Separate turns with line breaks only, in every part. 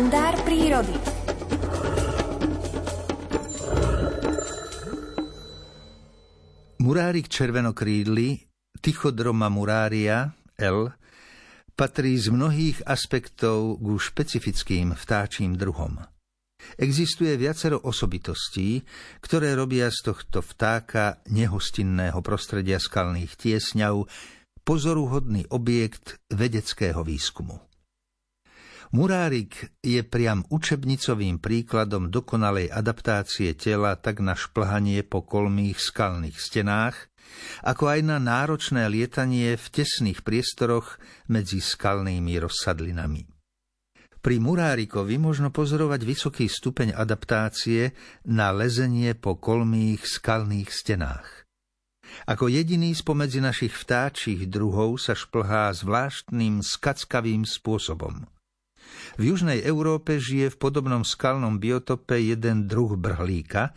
kalendár prírody.
Murárik červenokrídly, Tychodroma murária, L, patrí z mnohých aspektov ku špecifickým vtáčím druhom. Existuje viacero osobitostí, ktoré robia z tohto vtáka nehostinného prostredia skalných tiesňav pozoruhodný objekt vedeckého výskumu. Murárik je priam učebnicovým príkladom dokonalej adaptácie tela tak na šplhanie po kolmých skalných stenách, ako aj na náročné lietanie v tesných priestoroch medzi skalnými rozsadlinami. Pri murárikovi možno pozorovať vysoký stupeň adaptácie na lezenie po kolmých skalných stenách. Ako jediný spomedzi našich vtáčich druhov sa šplhá zvláštnym skackavým spôsobom – v južnej Európe žije v podobnom skalnom biotope jeden druh brhlíka,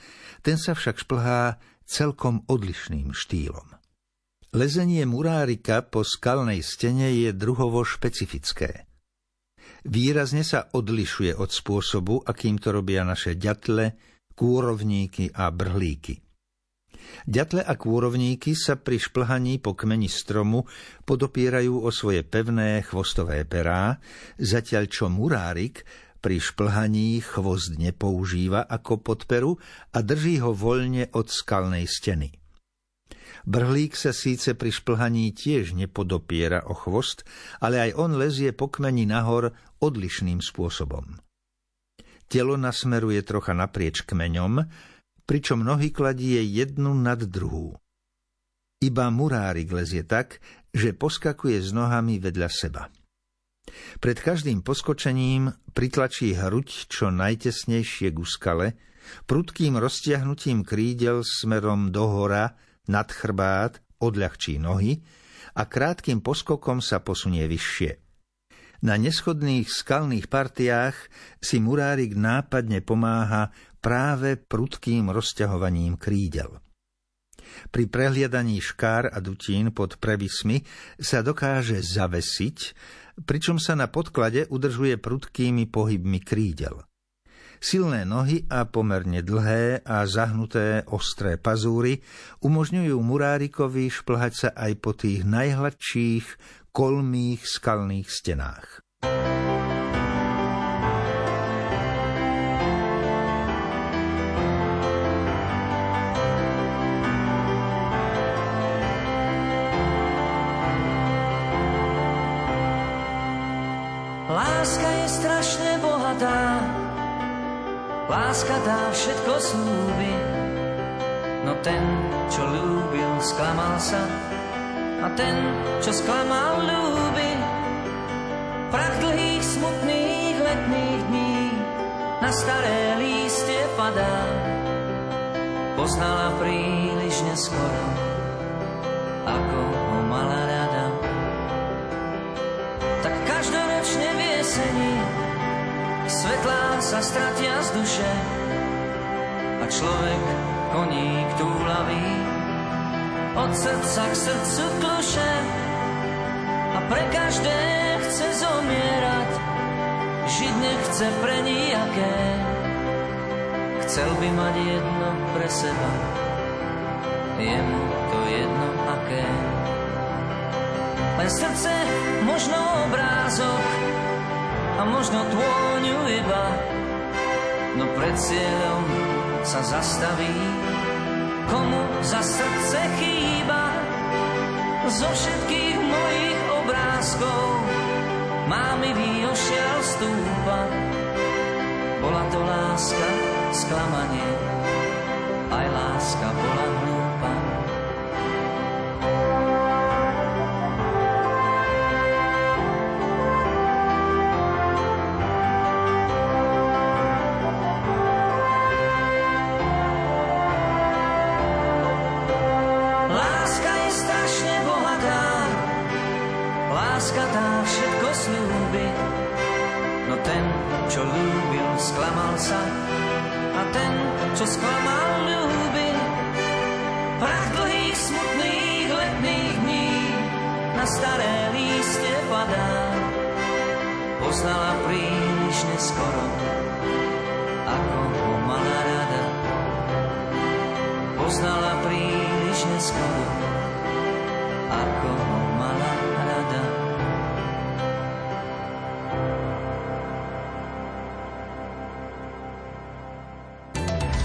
ten sa však šplhá celkom odlišným štýlom. Lezenie murárika po skalnej stene je druhovo špecifické. Výrazne sa odlišuje od spôsobu, akým to robia naše ďatle, kúrovníky a brhlíky. Ďatle a kôrovníky sa pri šplhaní po kmeni stromu podopierajú o svoje pevné chvostové perá, zatiaľ čo murárik pri šplhaní chvost nepoužíva ako podperu a drží ho voľne od skalnej steny. Brhlík sa síce pri šplhaní tiež nepodopiera o chvost, ale aj on lezie po kmeni nahor odlišným spôsobom. Telo nasmeruje trocha naprieč kmeňom, pričom nohy kladie jednu nad druhú. Iba murárik lezie tak, že poskakuje s nohami vedľa seba. Pred každým poskočením pritlačí hruď čo najtesnejšie ku skale, prudkým roztiahnutím krídel smerom dohora, nad chrbát, odľahčí nohy a krátkým poskokom sa posunie vyššie. Na neschodných skalných partiách si murárik nápadne pomáha práve prudkým rozťahovaním krídel. Pri prehliadaní škár a dutín pod prevismi sa dokáže zavesiť, pričom sa na podklade udržuje prudkými pohybmi krídel. Silné nohy a pomerne dlhé a zahnuté ostré pazúry umožňujú murárikovi šplhať sa aj po tých najhladších kolmých skalných stenách.
Láska je strašne bohatá, láska dá všetko slúby, no ten, čo ľúbil, sklamal sa, a ten, čo sklamal, ľúbi. Prach dlhých, smutných letných dní na staré lístie padá. Poznala príliš neskoro, ako ho mala rada. Jeseni svetlá sa stratia z duše a človek koník túlavý od srdca k srdcu kluše a pre každé chce zomierať, žiť nechce pre nijaké. Chcel by mať jedno pre seba, je mu to jedno aké. Len srdce, možno obrázok možno tôňu iba, no pred cieľom sa zastaví komu za srdce chýba. Zo všetkých mojich obrázkov má mi výošiaľ stúpa. Bola to láska, sklamanie aj láska bola hlúpa ľúbil, sklamal sa a ten, čo sklamal, ľúbi. Prach dlhých, smutných letných dní na staré lístie padá. Poznala príliš neskoro, ako ho mala rada. Poznala príliš neskoro, ako ho